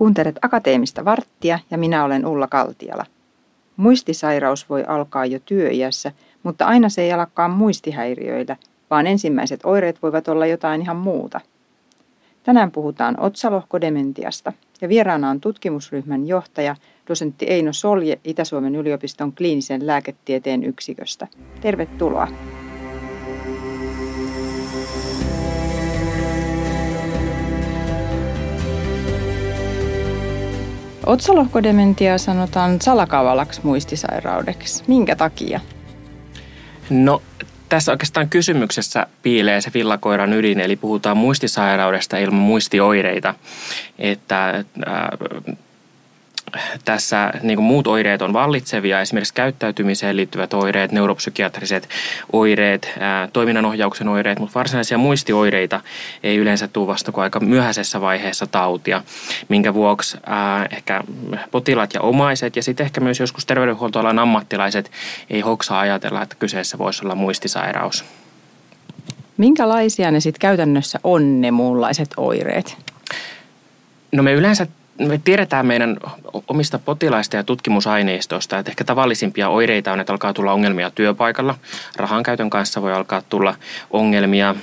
Kuuntelet Akateemista varttia ja minä olen Ulla Kaltiala. Muistisairaus voi alkaa jo työiässä, mutta aina se ei alkaa muistihäiriöillä, vaan ensimmäiset oireet voivat olla jotain ihan muuta. Tänään puhutaan otsalohkodementiasta ja vieraana on tutkimusryhmän johtaja, dosentti Eino Solje Itä-Suomen yliopiston kliinisen lääketieteen yksiköstä. Tervetuloa. Otsalohkodementia sanotaan salakavalaksi muistisairaudeksi. Minkä takia? No tässä oikeastaan kysymyksessä piilee se villakoiran ydin, eli puhutaan muistisairaudesta ilman muistioireita. Että, äh, tässä niin kuin muut oireet on vallitsevia, esimerkiksi käyttäytymiseen liittyvät oireet, neuropsykiatriset oireet, ää, toiminnanohjauksen oireet, mutta varsinaisia muistioireita ei yleensä tule vasta kuin aika myöhäisessä vaiheessa tautia, minkä vuoksi ää, ehkä potilaat ja omaiset ja sitten ehkä myös joskus terveydenhuoltoalan ammattilaiset ei hoksaa ajatella, että kyseessä voisi olla muistisairaus. Minkälaisia ne sitten käytännössä on ne muunlaiset oireet? No me yleensä me tiedetään meidän omista potilaista ja tutkimusaineistosta, että ehkä tavallisimpia oireita on, että alkaa tulla ongelmia työpaikalla. Rahan käytön kanssa voi alkaa tulla ongelmia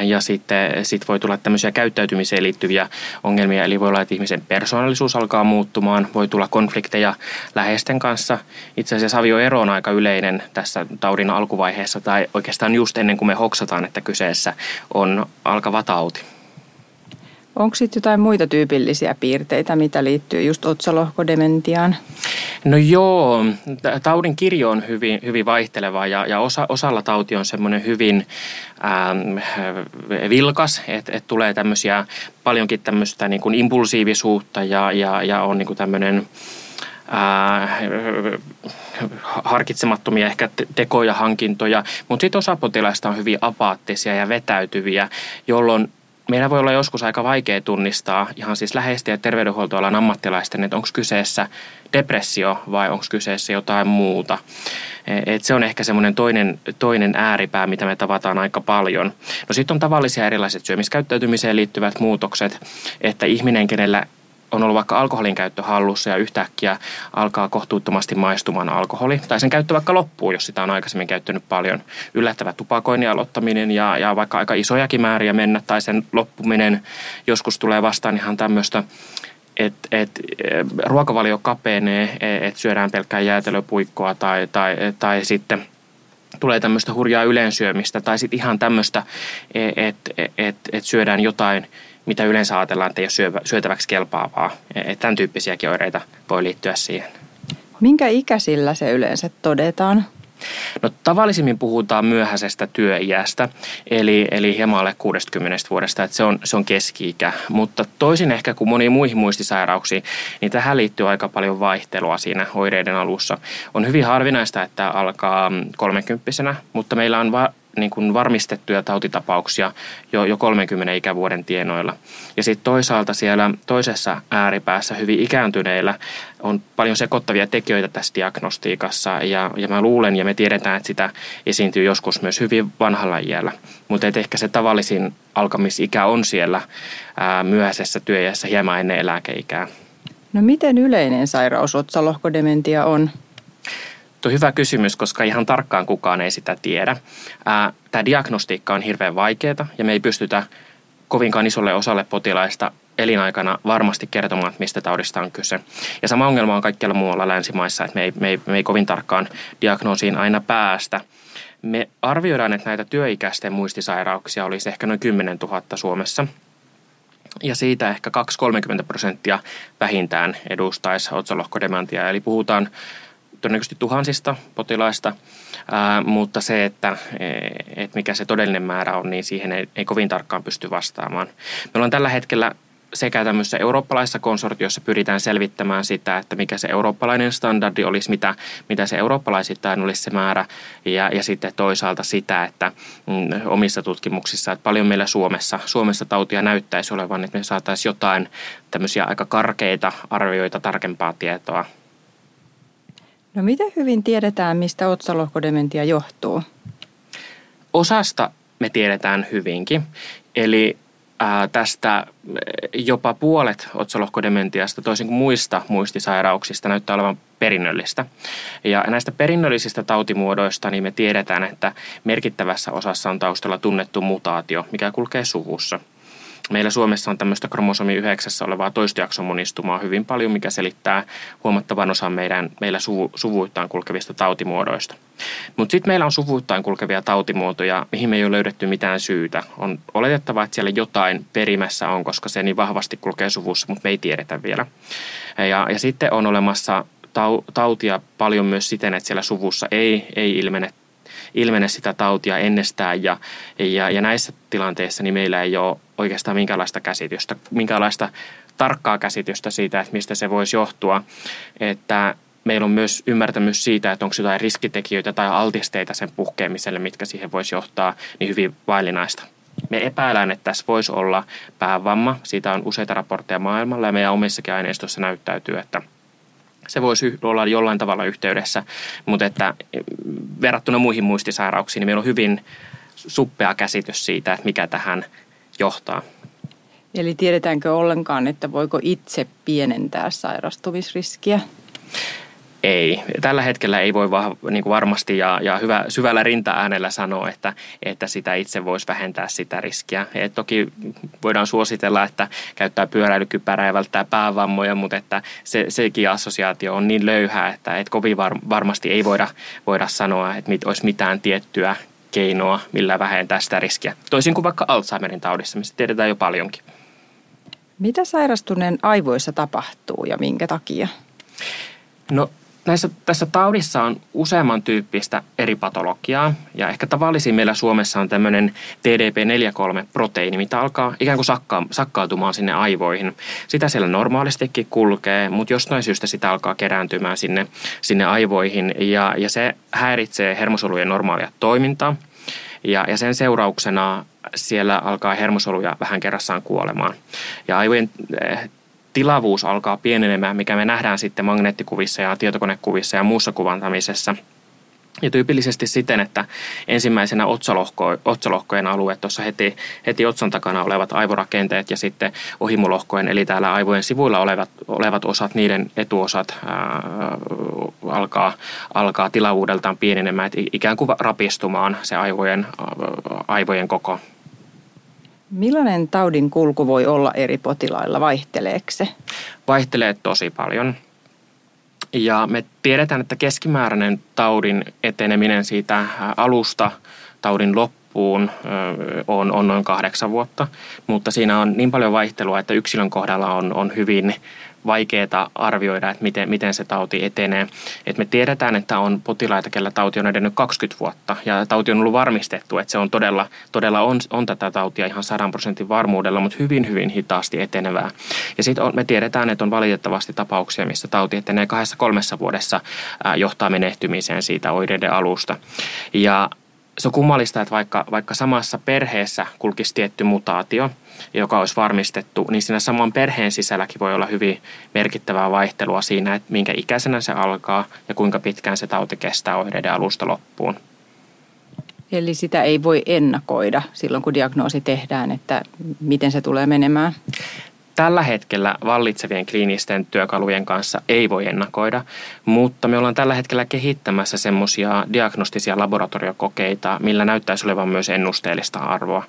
ja sitten sit voi tulla tämmöisiä käyttäytymiseen liittyviä ongelmia. Eli voi olla, että ihmisen persoonallisuus alkaa muuttumaan, voi tulla konflikteja läheisten kanssa. Itse asiassa avioero on aika yleinen tässä taudin alkuvaiheessa tai oikeastaan just ennen kuin me hoksataan, että kyseessä on alkava tauti. Onko sitten jotain muita tyypillisiä piirteitä, mitä liittyy just otsalohkodementiaan? No joo, taudin kirjo on hyvin, hyvin vaihteleva ja, ja osa, osalla tauti on semmoinen hyvin ähm, vilkas, että et tulee tämmöisiä paljonkin tämmöistä niin kuin impulsiivisuutta ja, ja, ja on niin kuin tämmöinen äh, harkitsemattomia ehkä tekoja, hankintoja, mutta sitten osa potilaista on hyvin apaattisia ja vetäytyviä, jolloin meidän voi olla joskus aika vaikea tunnistaa ihan siis läheisten ja terveydenhuoltoalan ammattilaisten, että onko kyseessä depressio vai onko kyseessä jotain muuta. Et se on ehkä semmoinen toinen, toinen ääripää, mitä me tavataan aika paljon. No sitten on tavallisia erilaiset syömiskäyttäytymiseen liittyvät muutokset, että ihminen, kenellä on ollut vaikka alkoholin käyttö hallussa ja yhtäkkiä alkaa kohtuuttomasti maistumaan alkoholi. Tai sen käyttö vaikka loppuu, jos sitä on aikaisemmin käyttänyt paljon. Yllättävä tupakoinnin aloittaminen ja, ja vaikka aika isojakin määriä mennä tai sen loppuminen joskus tulee vastaan ihan tämmöistä että et, ruokavalio kapenee, että syödään pelkkää jäätelöpuikkoa tai, tai, tai sitten tulee tämmöistä hurjaa yleensyömistä tai sitten ihan tämmöistä, että et, et, et syödään jotain – mitä yleensä ajatellaan, että ei ole syötäväksi kelpaavaa. Että tämän tyyppisiäkin oireita voi liittyä siihen. Minkä ikäisillä se yleensä todetaan? No tavallisimmin puhutaan myöhäisestä työiästä, eli, eli hieman alle 60 vuodesta, että se on, se on keski-ikä. Mutta toisin ehkä kuin moniin muihin muistisairauksiin, niin tähän liittyy aika paljon vaihtelua siinä oireiden alussa. On hyvin harvinaista, että alkaa 30 mutta meillä on va- niin kuin varmistettuja tautitapauksia jo, jo 30 ikävuoden tienoilla. Ja sitten toisaalta siellä toisessa ääripäässä hyvin ikääntyneillä on paljon sekoittavia tekijöitä tässä diagnostiikassa ja, ja mä luulen ja me tiedetään, että sitä esiintyy joskus myös hyvin vanhalla iällä. Mutta ehkä se tavallisin alkamisikä on siellä ää, myöhäisessä työjässä hieman ennen eläkeikää. No miten yleinen sairaus otsalohkodementia on? Tuo hyvä kysymys, koska ihan tarkkaan kukaan ei sitä tiedä. Tämä diagnostiikka on hirveän vaikeaa ja me ei pystytä kovinkaan isolle osalle potilaista elinaikana varmasti kertomaan, että mistä taudista on kyse. Ja sama ongelma on kaikkialla muualla länsimaissa, että me ei, me ei, me ei kovin tarkkaan diagnoosiin aina päästä. Me arvioidaan, että näitä työikäisten muistisairauksia olisi ehkä noin 10 000 Suomessa. Ja siitä ehkä 2-30 prosenttia vähintään edustaisi otsalohkodementia. Eli puhutaan todennäköisesti tuhansista potilaista, ää, mutta se, että et mikä se todellinen määrä on, niin siihen ei, ei kovin tarkkaan pysty vastaamaan. Me ollaan tällä hetkellä sekä tämmöisessä eurooppalaisessa konsortiossa pyritään selvittämään sitä, että mikä se eurooppalainen standardi olisi, mitä, mitä se eurooppalaisittain olisi se määrä, ja, ja sitten toisaalta sitä, että mm, omissa tutkimuksissa, että paljon meillä Suomessa, Suomessa tautia näyttäisi olevan, että me saataisiin jotain tämmöisiä aika karkeita arvioita, tarkempaa tietoa No miten hyvin tiedetään, mistä otsalohkodementia johtuu? Osasta me tiedetään hyvinkin. Eli ää, tästä jopa puolet otsalohkodementiasta, toisin kuin muista muistisairauksista, näyttää olevan perinnöllistä. Ja näistä perinnöllisistä tautimuodoista niin me tiedetään, että merkittävässä osassa on taustalla tunnettu mutaatio, mikä kulkee suvussa – Meillä Suomessa on tämmöistä kromosomi 9 olevaa toistojaksomonistumaa hyvin paljon, mikä selittää huomattavan osan meidän, meillä suvu, suvuittain kulkevista tautimuodoista. Mutta sitten meillä on suvuittain kulkevia tautimuotoja, mihin me ei ole löydetty mitään syytä. On oletettava, että siellä jotain perimässä on, koska se niin vahvasti kulkee suvussa, mutta me ei tiedetä vielä. Ja, ja sitten on olemassa tautia paljon myös siten, että siellä suvussa ei, ei ilmene ilmene sitä tautia ennestään ja, ja, ja näissä tilanteissa niin meillä ei ole oikeastaan minkäänlaista käsitystä, minkäänlaista tarkkaa käsitystä siitä, että mistä se voisi johtua. Että meillä on myös ymmärtämys siitä, että onko jotain riskitekijöitä tai altisteita sen puhkeamiselle, mitkä siihen voisi johtaa, niin hyvin vaillinaista. Me epäillään, että tässä voisi olla päävamma. Siitä on useita raportteja maailmalla ja meidän omissakin aineistossa näyttäytyy, että – se voisi olla jollain tavalla yhteydessä, mutta että verrattuna muihin muistisairauksiin, niin meillä on hyvin suppea käsitys siitä, että mikä tähän johtaa. Eli tiedetäänkö ollenkaan, että voiko itse pienentää sairastumisriskiä? Ei. Tällä hetkellä ei voi va, niin kuin varmasti ja, ja hyvä, syvällä rinta-äänellä sanoa, että, että sitä itse voisi vähentää sitä riskiä. Et toki voidaan suositella, että käyttää pyöräilykypärää ja välttää päävammoja, mutta että se, sekin assosiaatio on niin löyhää, että et kovin var, varmasti ei voida, voida sanoa, että mit, olisi mitään tiettyä keinoa, millä vähentää sitä riskiä. Toisin kuin vaikka Alzheimerin taudissa, mistä tiedetään jo paljonkin. Mitä sairastuneen aivoissa tapahtuu ja minkä takia? No näissä, tässä taudissa on useamman tyyppistä eri patologiaa ja ehkä tavallisin meillä Suomessa on tämmöinen TDP43-proteiini, mitä alkaa ikään kuin sakka, sakkautumaan sinne aivoihin. Sitä siellä normaalistikin kulkee, mutta jostain syystä sitä alkaa kerääntymään sinne, sinne aivoihin ja, ja se häiritsee hermosolujen normaalia toimintaa. Ja, ja sen seurauksena siellä alkaa hermosoluja vähän kerrassaan kuolemaan. Ja aivojen eh, tilavuus alkaa pienenemään, mikä me nähdään sitten magneettikuvissa ja tietokonekuvissa ja muussa kuvantamisessa. Ja tyypillisesti siten, että ensimmäisenä otsalohko, otsalohkojen alue, tuossa heti, heti otsan takana olevat aivorakenteet ja sitten ohimulohkojen, eli täällä aivojen sivuilla olevat, olevat osat, niiden etuosat ää, alkaa, alkaa tilavuudeltaan pienenemään, että ikään kuin rapistumaan se aivojen, aivojen koko. Millainen taudin kulku voi olla eri potilailla? Vaihteleeko se? Vaihtelee tosi paljon. Ja me tiedetään, että keskimääräinen taudin eteneminen siitä alusta taudin loppuun on, on noin kahdeksan vuotta, mutta siinä on niin paljon vaihtelua, että yksilön kohdalla on, on hyvin vaikeaa arvioida, että miten, miten se tauti etenee. Et me tiedetään, että on potilaita, kellä tauti on edennyt 20 vuotta ja tauti on ollut varmistettu, että se on todella, todella on, on tätä tautia ihan 100 prosentin varmuudella, mutta hyvin, hyvin hitaasti etenevää. Ja sitten me tiedetään, että on valitettavasti tapauksia, missä tauti etenee kahdessa kolmessa vuodessa johtaa menehtymiseen siitä oireiden alusta. Ja se on kummallista, että vaikka, vaikka samassa perheessä kulkisi tietty mutaatio, joka olisi varmistettu, niin siinä saman perheen sisälläkin voi olla hyvin merkittävää vaihtelua siinä, että minkä ikäisenä se alkaa ja kuinka pitkään se tauti kestää oireiden alusta loppuun. Eli sitä ei voi ennakoida silloin, kun diagnoosi tehdään, että miten se tulee menemään? Tällä hetkellä vallitsevien kliinisten työkalujen kanssa ei voi ennakoida, mutta me ollaan tällä hetkellä kehittämässä semmoisia diagnostisia laboratoriokokeita, millä näyttäisi olevan myös ennusteellista arvoa.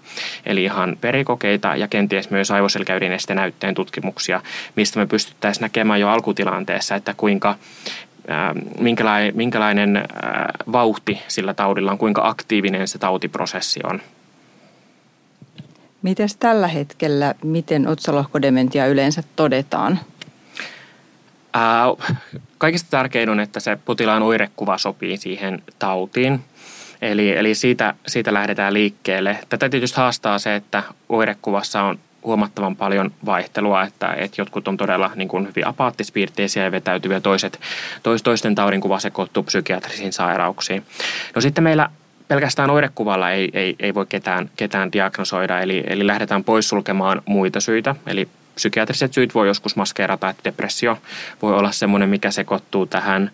Eli ihan perikokeita ja kenties myös aivoselkäydinestenäytteen tutkimuksia, mistä me pystyttäisiin näkemään jo alkutilanteessa, että kuinka minkälainen, minkälainen vauhti sillä taudilla on, kuinka aktiivinen se tautiprosessi on. Mites tällä hetkellä, miten otsalohkodementia yleensä todetaan? Ää, kaikista tärkein on, että se potilaan oirekuva sopii siihen tautiin. Eli, eli siitä, siitä lähdetään liikkeelle. Tätä tietysti haastaa se, että oirekuvassa on huomattavan paljon vaihtelua, että, että jotkut on todella niin kuin hyvin apaattispiirteisiä ja vetäytyviä, toiset, tois, toisten taudinkuva sekoittuu psykiatrisiin sairauksiin. No sitten meillä pelkästään oirekuvalla ei, ei, ei voi ketään, ketään diagnosoida, eli, eli lähdetään pois sulkemaan muita syitä, eli psykiatriset syyt voi joskus maskeerata, että depressio voi olla semmoinen, mikä sekoittuu tähän.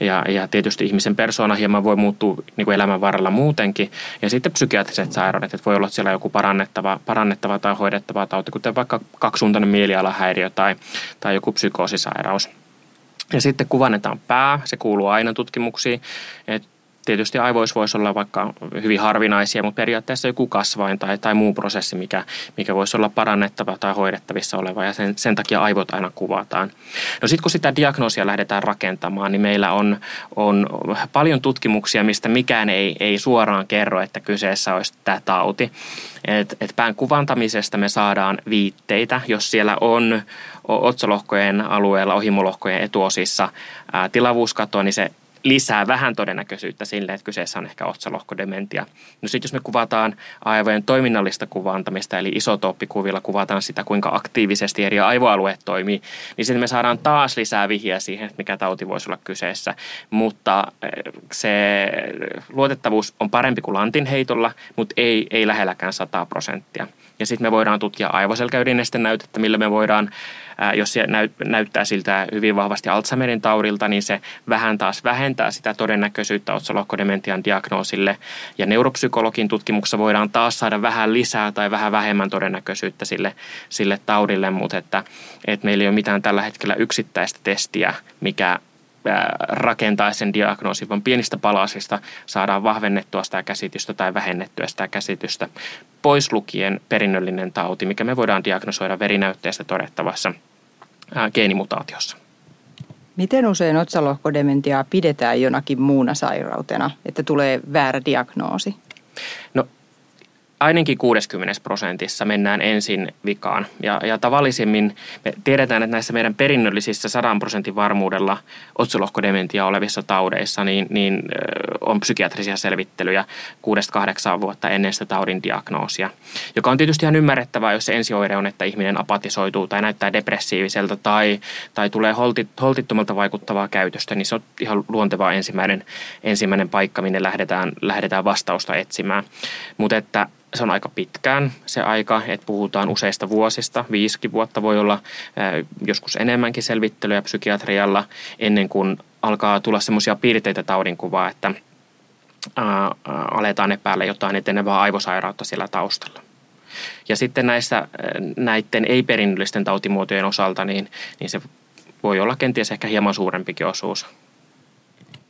Ja, ja tietysti ihmisen persoona hieman voi muuttua niin kuin elämän varrella muutenkin. Ja sitten psykiatriset sairaudet, että voi olla siellä joku parannettava, parannettava tai hoidettava tauti, kuten vaikka kaksisuuntainen mielialahäiriö tai, tai joku psykoosisairaus. Ja sitten kuvannetaan pää, se kuuluu aina tutkimuksiin. että Tietysti aivoissa voisi olla vaikka hyvin harvinaisia, mutta periaatteessa joku kasvain tai, tai muu prosessi, mikä, mikä voisi olla parannettava tai hoidettavissa oleva ja sen, sen takia aivot aina kuvataan. No sitten kun sitä diagnoosia lähdetään rakentamaan, niin meillä on, on paljon tutkimuksia, mistä mikään ei, ei suoraan kerro, että kyseessä olisi tämä tauti. Et, et pään kuvantamisesta me saadaan viitteitä, jos siellä on otsalohkojen alueella, ohimolohkojen etuosissa ää, tilavuuskatoa, niin se lisää vähän todennäköisyyttä sille, että kyseessä on ehkä otsalohkodementia. No sitten jos me kuvataan aivojen toiminnallista kuvantamista, eli isotooppikuvilla kuvataan sitä, kuinka aktiivisesti eri aivoalueet toimii, niin sitten me saadaan taas lisää vihjeä siihen, että mikä tauti voisi olla kyseessä. Mutta eh, se luotettavuus on parempi kuin lantin heitolla, mutta ei, ei lähelläkään 100 prosenttia. Ja sitten me voidaan tutkia aivoselkäydinesten näytettä, millä me voidaan jos se näyttää siltä hyvin vahvasti Alzheimerin taudilta, niin se vähän taas vähentää sitä todennäköisyyttä otsalohkodementian diagnoosille. Ja neuropsykologin tutkimuksessa voidaan taas saada vähän lisää tai vähän vähemmän todennäköisyyttä sille, sille taudille, mutta että, että meillä ei ole mitään tällä hetkellä yksittäistä testiä, mikä rakentaa sen diagnoosin, vaan pienistä palasista saadaan vahvennettua sitä käsitystä tai vähennettyä sitä käsitystä, pois lukien perinnöllinen tauti, mikä me voidaan diagnosoida verinäytteestä todettavassa geenimutaatiossa. Miten usein otsalohkodementiaa pidetään jonakin muuna sairautena, että tulee väärä diagnoosi? No ainakin 60 prosentissa mennään ensin vikaan. Ja, ja tavallisimmin me tiedetään, että näissä meidän perinnöllisissä 100 prosentin varmuudella otsalohkodementia olevissa taudeissa niin, niin on psykiatrisia selvittelyjä 6-8 vuotta ennen sitä taudin diagnoosia. Joka on tietysti ihan ymmärrettävää, jos se ensioire on, että ihminen apatisoituu tai näyttää depressiiviseltä tai, tai tulee holtit, holtittomalta vaikuttavaa käytöstä, niin se on ihan luontevaa ensimmäinen, ensimmäinen paikka, minne lähdetään, lähdetään vastausta etsimään. Mutta että se on aika pitkään se aika, että puhutaan useista vuosista. Viisikin vuotta voi olla joskus enemmänkin selvittelyä psykiatrialla ennen kuin alkaa tulla semmoisia piirteitä taudinkuvaa, että ää, aletaan epäillä jotain etenevää aivosairautta siellä taustalla. Ja sitten näissä, näiden ei-perinnöllisten tautimuotojen osalta, niin, niin se voi olla kenties ehkä hieman suurempikin osuus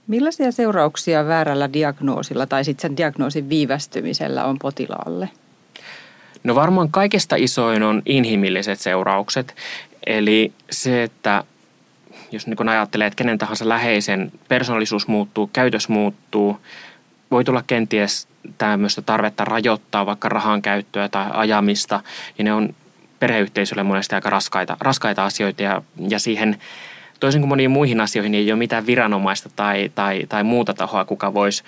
Millaisia seurauksia väärällä diagnoosilla tai sitten sen diagnoosin viivästymisellä on potilaalle? No varmaan kaikista isoin on inhimilliset seuraukset. Eli se, että jos niin ajattelee, että kenen tahansa läheisen persoonallisuus muuttuu, käytös muuttuu, voi tulla kenties tämmöistä tarvetta rajoittaa vaikka rahan käyttöä tai ajamista. Ja ne on perheyhteisölle monesti aika raskaita, raskaita asioita ja, ja siihen toisin kuin moniin muihin asioihin, niin ei ole mitään viranomaista tai, tai, tai muuta tahoa, kuka voisi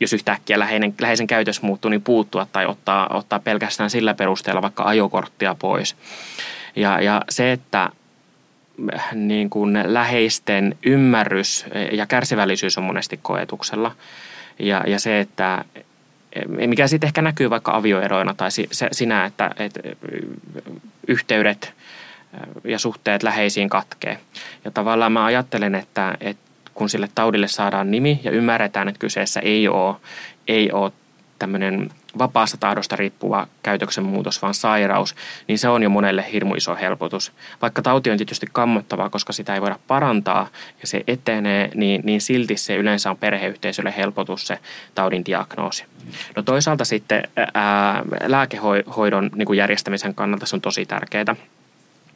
jos yhtäkkiä läheinen, läheisen käytös muuttuu, niin puuttua tai ottaa, ottaa pelkästään sillä perusteella vaikka ajokorttia pois. Ja, ja se, että niin kuin läheisten ymmärrys ja kärsivällisyys on monesti koetuksella. Ja, ja se, että mikä sitten ehkä näkyy vaikka avioeroina tai se, sinä, että, että yhteydet ja suhteet läheisiin katkee. Ja tavallaan mä ajattelen, että, että kun sille taudille saadaan nimi ja ymmärretään, että kyseessä ei ole, ei ole tämmöinen vapaasta tahdosta riippuva käytöksen muutos, vaan sairaus, niin se on jo monelle hirmu iso helpotus. Vaikka tauti on tietysti kammottavaa, koska sitä ei voida parantaa ja se etenee, niin, niin silti se yleensä on perheyhteisölle helpotus se taudin diagnoosi. No toisaalta sitten ää, lääkehoidon niin kuin järjestämisen kannalta se on tosi tärkeää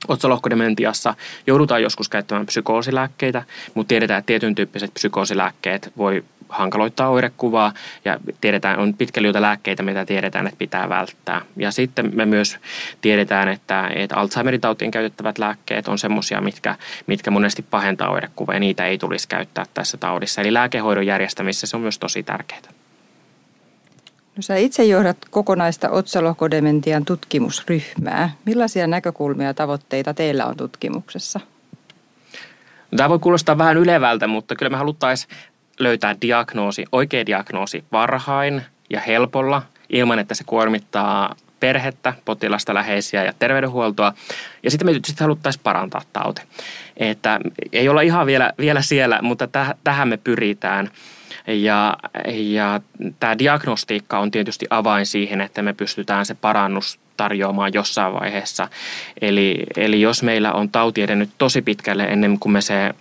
otsalohkodementiassa joudutaan joskus käyttämään psykoosilääkkeitä, mutta tiedetään, että tietyn tyyppiset psykoosilääkkeet voi hankaloittaa oirekuvaa ja tiedetään, on pitkälle lääkkeitä, mitä tiedetään, että pitää välttää. Ja sitten me myös tiedetään, että, että Alzheimerin tautiin käytettävät lääkkeet on semmoisia, mitkä, mitkä monesti pahentaa oirekuvaa ja niitä ei tulisi käyttää tässä taudissa. Eli lääkehoidon järjestämisessä se on myös tosi tärkeää. No sä itse johdat kokonaista otsalohkodementian tutkimusryhmää. Millaisia näkökulmia ja tavoitteita teillä on tutkimuksessa? Tämä voi kuulostaa vähän ylevältä, mutta kyllä me haluttaisiin löytää diagnoosi, oikea diagnoosi varhain ja helpolla ilman, että se kuormittaa perhettä, potilasta, läheisiä ja terveydenhuoltoa. Ja sitten me sitten haluttaisiin parantaa tauti. Että ei olla ihan vielä, vielä siellä, mutta täh, tähän me pyritään. Ja, ja tämä diagnostiikka on tietysti avain siihen, että me pystytään se parannus tarjoamaan jossain vaiheessa. Eli, eli jos meillä on tauti edennyt tosi pitkälle ennen kuin me se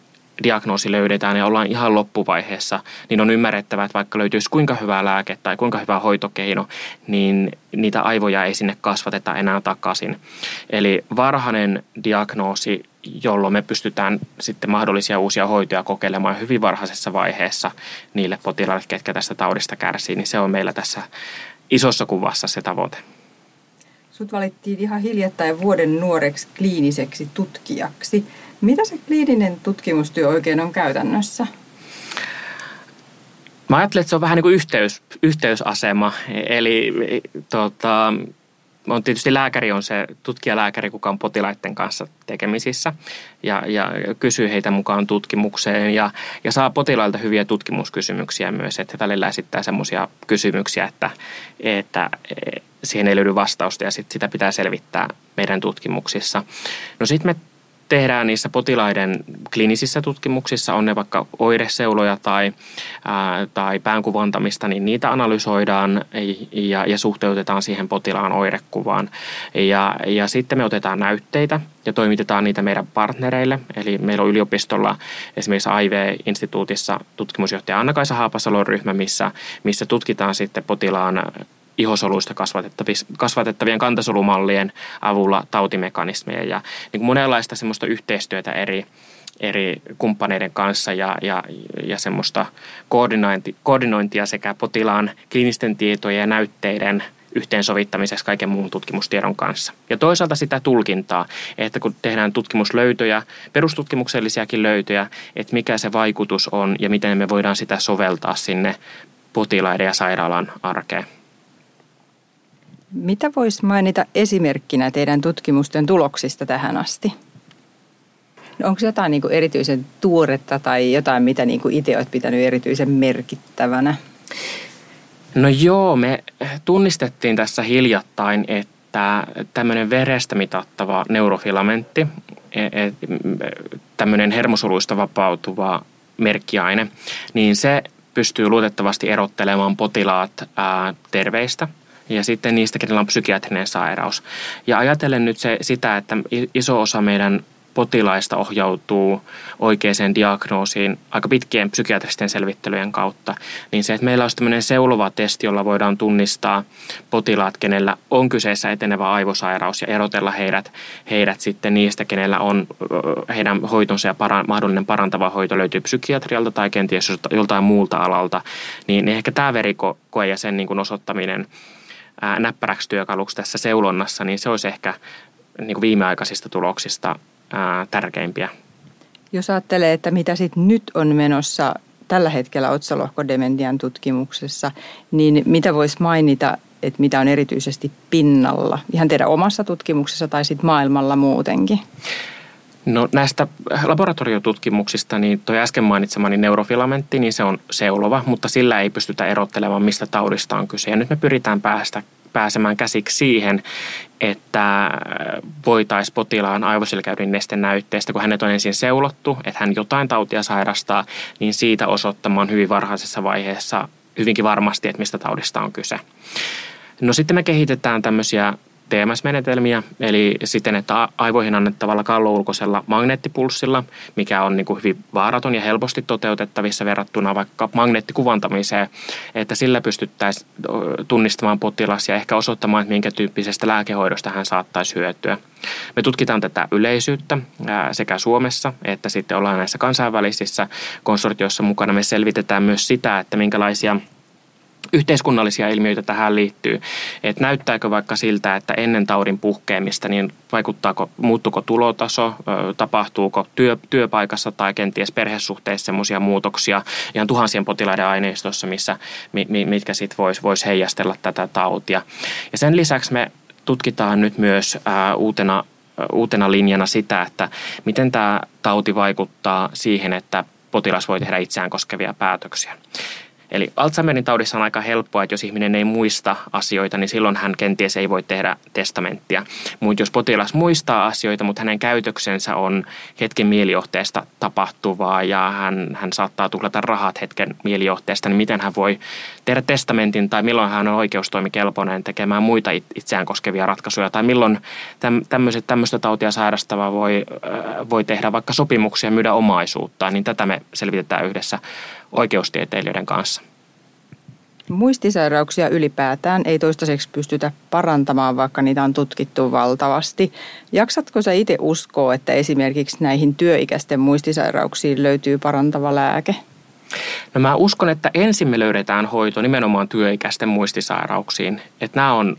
diagnoosi löydetään ja ollaan ihan loppuvaiheessa, niin on ymmärrettävää, että vaikka löytyisi kuinka hyvä lääke tai kuinka hyvä hoitokeino, niin niitä aivoja ei sinne kasvateta enää takaisin. Eli varhainen diagnoosi, jolloin me pystytään sitten mahdollisia uusia hoitoja kokeilemaan hyvin varhaisessa vaiheessa niille potilaille, ketkä tästä taudista kärsii, niin se on meillä tässä isossa kuvassa se tavoite. Sut valittiin ihan hiljattain vuoden nuoreksi kliiniseksi tutkijaksi. Mitä se kliininen tutkimustyö oikein on käytännössä? Mä ajattelen, että se on vähän niin kuin yhteys, yhteysasema. Eli tota, on tietysti lääkäri on se tutkijalääkäri, kuka on potilaiden kanssa tekemisissä ja, ja kysyy heitä mukaan tutkimukseen ja, ja saa potilailta hyviä tutkimuskysymyksiä myös, että välillä esittää semmoisia kysymyksiä, että, että siihen ei löydy vastausta ja sit sitä pitää selvittää meidän tutkimuksissa. No sitten me tehdään niissä potilaiden kliinisissä tutkimuksissa, on ne vaikka oireseuloja tai, ää, tai päänkuvantamista, niin niitä analysoidaan ja, ja suhteutetaan siihen potilaan oirekuvaan. Ja, ja sitten me otetaan näytteitä ja toimitetaan niitä meidän partnereille. Eli meillä on yliopistolla esimerkiksi AIV-instituutissa tutkimusjohtaja Anna-Kaisa Haapasalon ryhmä, missä, missä tutkitaan sitten potilaan ihosoluista kasvatettavien kantasolumallien avulla tautimekanismeja ja niin monenlaista semmoista yhteistyötä eri, eri kumppaneiden kanssa ja, ja, ja semmoista koordinointi, koordinointia sekä potilaan kliinisten tietojen ja näytteiden yhteensovittamiseksi kaiken muun tutkimustiedon kanssa. Ja toisaalta sitä tulkintaa, että kun tehdään tutkimuslöytöjä, perustutkimuksellisiakin löytöjä, että mikä se vaikutus on ja miten me voidaan sitä soveltaa sinne potilaiden ja sairaalan arkeen. Mitä voisi mainita esimerkkinä teidän tutkimusten tuloksista tähän asti? No onko jotain niin kuin erityisen tuoretta tai jotain, mitä niin kuin itse olet pitänyt erityisen merkittävänä? No joo, me tunnistettiin tässä hiljattain, että tämmöinen verestä mitattava neurofilamentti, e, e, tämmöinen hermosoluista vapautuva merkkiaine, niin se pystyy luotettavasti erottelemaan potilaat terveistä – ja sitten niistä, kenellä on psykiatrinen sairaus. Ja ajatellen nyt se, sitä, että iso osa meidän potilaista ohjautuu oikeaan diagnoosiin aika pitkien psykiatristen selvittelyjen kautta, niin se, että meillä olisi tämmöinen seulova testi, jolla voidaan tunnistaa potilaat, kenellä on kyseessä etenevä aivosairaus ja erotella heidät, heidät sitten niistä, kenellä on heidän hoitonsa ja para, mahdollinen parantava hoito löytyy psykiatrialta tai kenties joltain muulta alalta, niin ehkä tämä verikoe ja sen niin kuin osoittaminen näppäräksi työkaluksi tässä seulonnassa, niin se olisi ehkä niin kuin viimeaikaisista tuloksista ää, tärkeimpiä. Jos ajattelee, että mitä sitten nyt on menossa tällä hetkellä otsalohkodementian tutkimuksessa, niin mitä voisi mainita, että mitä on erityisesti pinnalla, ihan teidän omassa tutkimuksessa tai sitten maailmalla muutenkin? No näistä laboratoriotutkimuksista, niin tuo äsken mainitsemani neurofilamentti, niin se on seulova, mutta sillä ei pystytä erottelemaan, mistä taudista on kyse. Ja nyt me pyritään päästä, pääsemään käsiksi siihen, että voitaisiin potilaan aivosilkäydin nestenäytteestä, kun hänet on ensin seulottu, että hän jotain tautia sairastaa, niin siitä osoittamaan hyvin varhaisessa vaiheessa hyvinkin varmasti, että mistä taudista on kyse. No sitten me kehitetään tämmöisiä TMS-menetelmiä, eli siten, että aivoihin annettavalla kalloulkoisella magneettipulssilla, mikä on niin kuin hyvin vaaraton ja helposti toteutettavissa verrattuna vaikka magneettikuvantamiseen, että sillä pystyttäisiin tunnistamaan potilas ja ehkä osoittamaan, että minkä tyyppisestä lääkehoidosta hän saattaisi hyötyä. Me tutkitaan tätä yleisyyttä sekä Suomessa että sitten ollaan näissä kansainvälisissä konsortioissa mukana. Me selvitetään myös sitä, että minkälaisia – yhteiskunnallisia ilmiöitä tähän liittyy. Että näyttääkö vaikka siltä, että ennen taudin puhkeamista, niin vaikuttaako, muuttuuko tulotaso, tapahtuuko työ, työpaikassa tai kenties perhesuhteissa sellaisia muutoksia ihan tuhansien potilaiden aineistossa, missä, mitkä sitten voisi vois heijastella tätä tautia. Ja sen lisäksi me tutkitaan nyt myös ää, uutena, uutena linjana sitä, että miten tämä tauti vaikuttaa siihen, että potilas voi tehdä itseään koskevia päätöksiä. Eli Alzheimerin taudissa on aika helppoa, että jos ihminen ei muista asioita, niin silloin hän kenties ei voi tehdä testamenttia. Mutta jos potilas muistaa asioita, mutta hänen käytöksensä on hetken mielijohteesta tapahtuvaa ja hän, hän saattaa tuhlata rahat hetken mielijohteesta, niin miten hän voi tehdä testamentin tai milloin hän on oikeustoimikelpoinen tekemään muita itseään koskevia ratkaisuja tai milloin tämmöiset, tämmöistä tautia sairastava voi, äh, voi tehdä vaikka sopimuksia myydä omaisuutta, niin tätä me selvitetään yhdessä oikeustieteilijöiden kanssa. Muistisairauksia ylipäätään ei toistaiseksi pystytä parantamaan, vaikka niitä on tutkittu valtavasti. Jaksatko sä itse uskoa, että esimerkiksi näihin työikäisten muistisairauksiin löytyy parantava lääke? No mä uskon, että ensin me löydetään hoito nimenomaan työikäisten muistisairauksiin. Että nämä on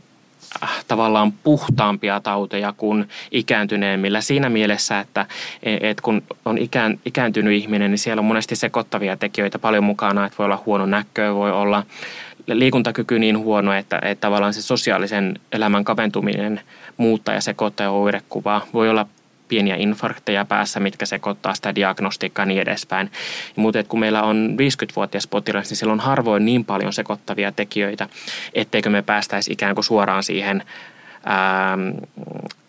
tavallaan puhtaampia tauteja kuin ikääntyneemmillä siinä mielessä, että et kun on ikään, ikääntynyt ihminen, niin siellä on monesti sekoittavia tekijöitä paljon mukana, että voi olla huono näköä, voi olla liikuntakyky niin huono, että, että tavallaan se sosiaalisen elämän kaventuminen muuttaa ja sekoittaa oirekuvaa. Voi olla pieniä infarkteja päässä, mitkä sekoittaa sitä diagnostiikkaa ja niin edespäin. Mutta kun meillä on 50-vuotias potilas, niin silloin on harvoin niin paljon sekoittavia tekijöitä, etteikö me päästäisi ikään kuin suoraan siihen ää,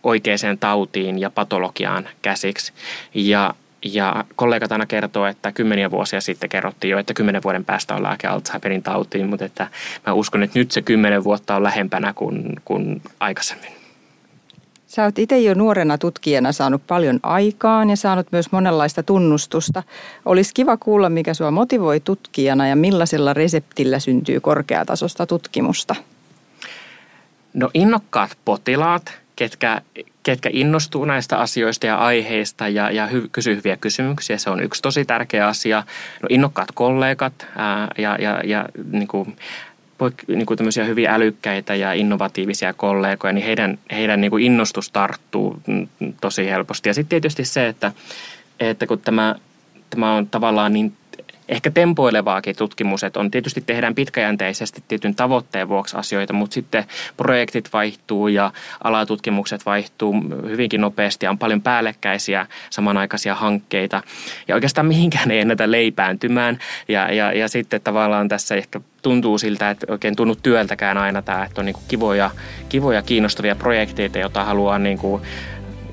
oikeaan tautiin ja patologiaan käsiksi. Ja ja kollegat aina kertoo, että kymmeniä vuosia sitten kerrottiin jo, että kymmenen vuoden päästä on lääke Alzheimerin tautiin, mutta että mä uskon, että nyt se kymmenen vuotta on lähempänä kuin, kuin aikaisemmin. Sä oot itse jo nuorena tutkijana saanut paljon aikaan ja saanut myös monenlaista tunnustusta. Olisi kiva kuulla, mikä sua motivoi tutkijana ja millaisella reseptillä syntyy korkeatasosta tutkimusta. No innokkaat potilaat, ketkä, ketkä innostuu näistä asioista ja aiheista ja, ja hy, kysyy hyviä kysymyksiä. Se on yksi tosi tärkeä asia. No innokkaat kollegat ää, ja, ja, ja niin kuin niin kuin tämmöisiä hyvin älykkäitä ja innovatiivisia kollegoja, niin heidän, heidän niin kuin innostus tarttuu tosi helposti. Ja sitten tietysti se, että, että kun tämä, tämä on tavallaan niin ehkä tempoilevaakin tutkimus, että on tietysti tehdään pitkäjänteisesti tietyn tavoitteen vuoksi asioita, mutta sitten projektit vaihtuu ja alatutkimukset vaihtuu hyvinkin nopeasti ja on paljon päällekkäisiä samanaikaisia hankkeita. Ja oikeastaan mihinkään ei ennätä leipääntymään. Ja, ja, ja sitten tavallaan tässä ehkä tuntuu siltä, että oikein tunnu työltäkään aina tämä, että on niin kivoja, kivoja kiinnostavia projekteita, joita haluaa niin kuin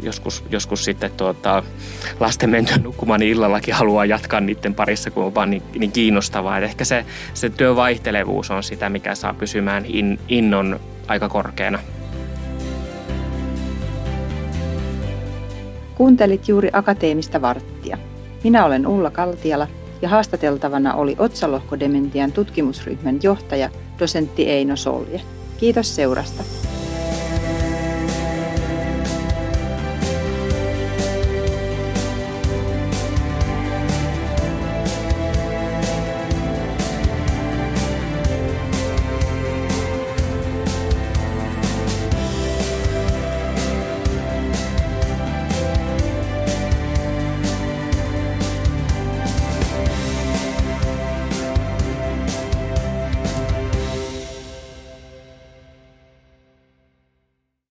joskus, joskus sitten tuota, lasten mentyä nukkumaan, niin illallakin haluaa jatkaa niiden parissa, kun on vaan niin, niin kiinnostavaa. Et ehkä se, se työvaihtelevuus on sitä, mikä saa pysymään in, innon aika korkeana. Kuuntelit juuri Akateemista varttia. Minä olen Ulla Kaltiala ja haastateltavana oli otsalohkodementian tutkimusryhmän johtaja, dosentti Eino Solje. Kiitos seurasta.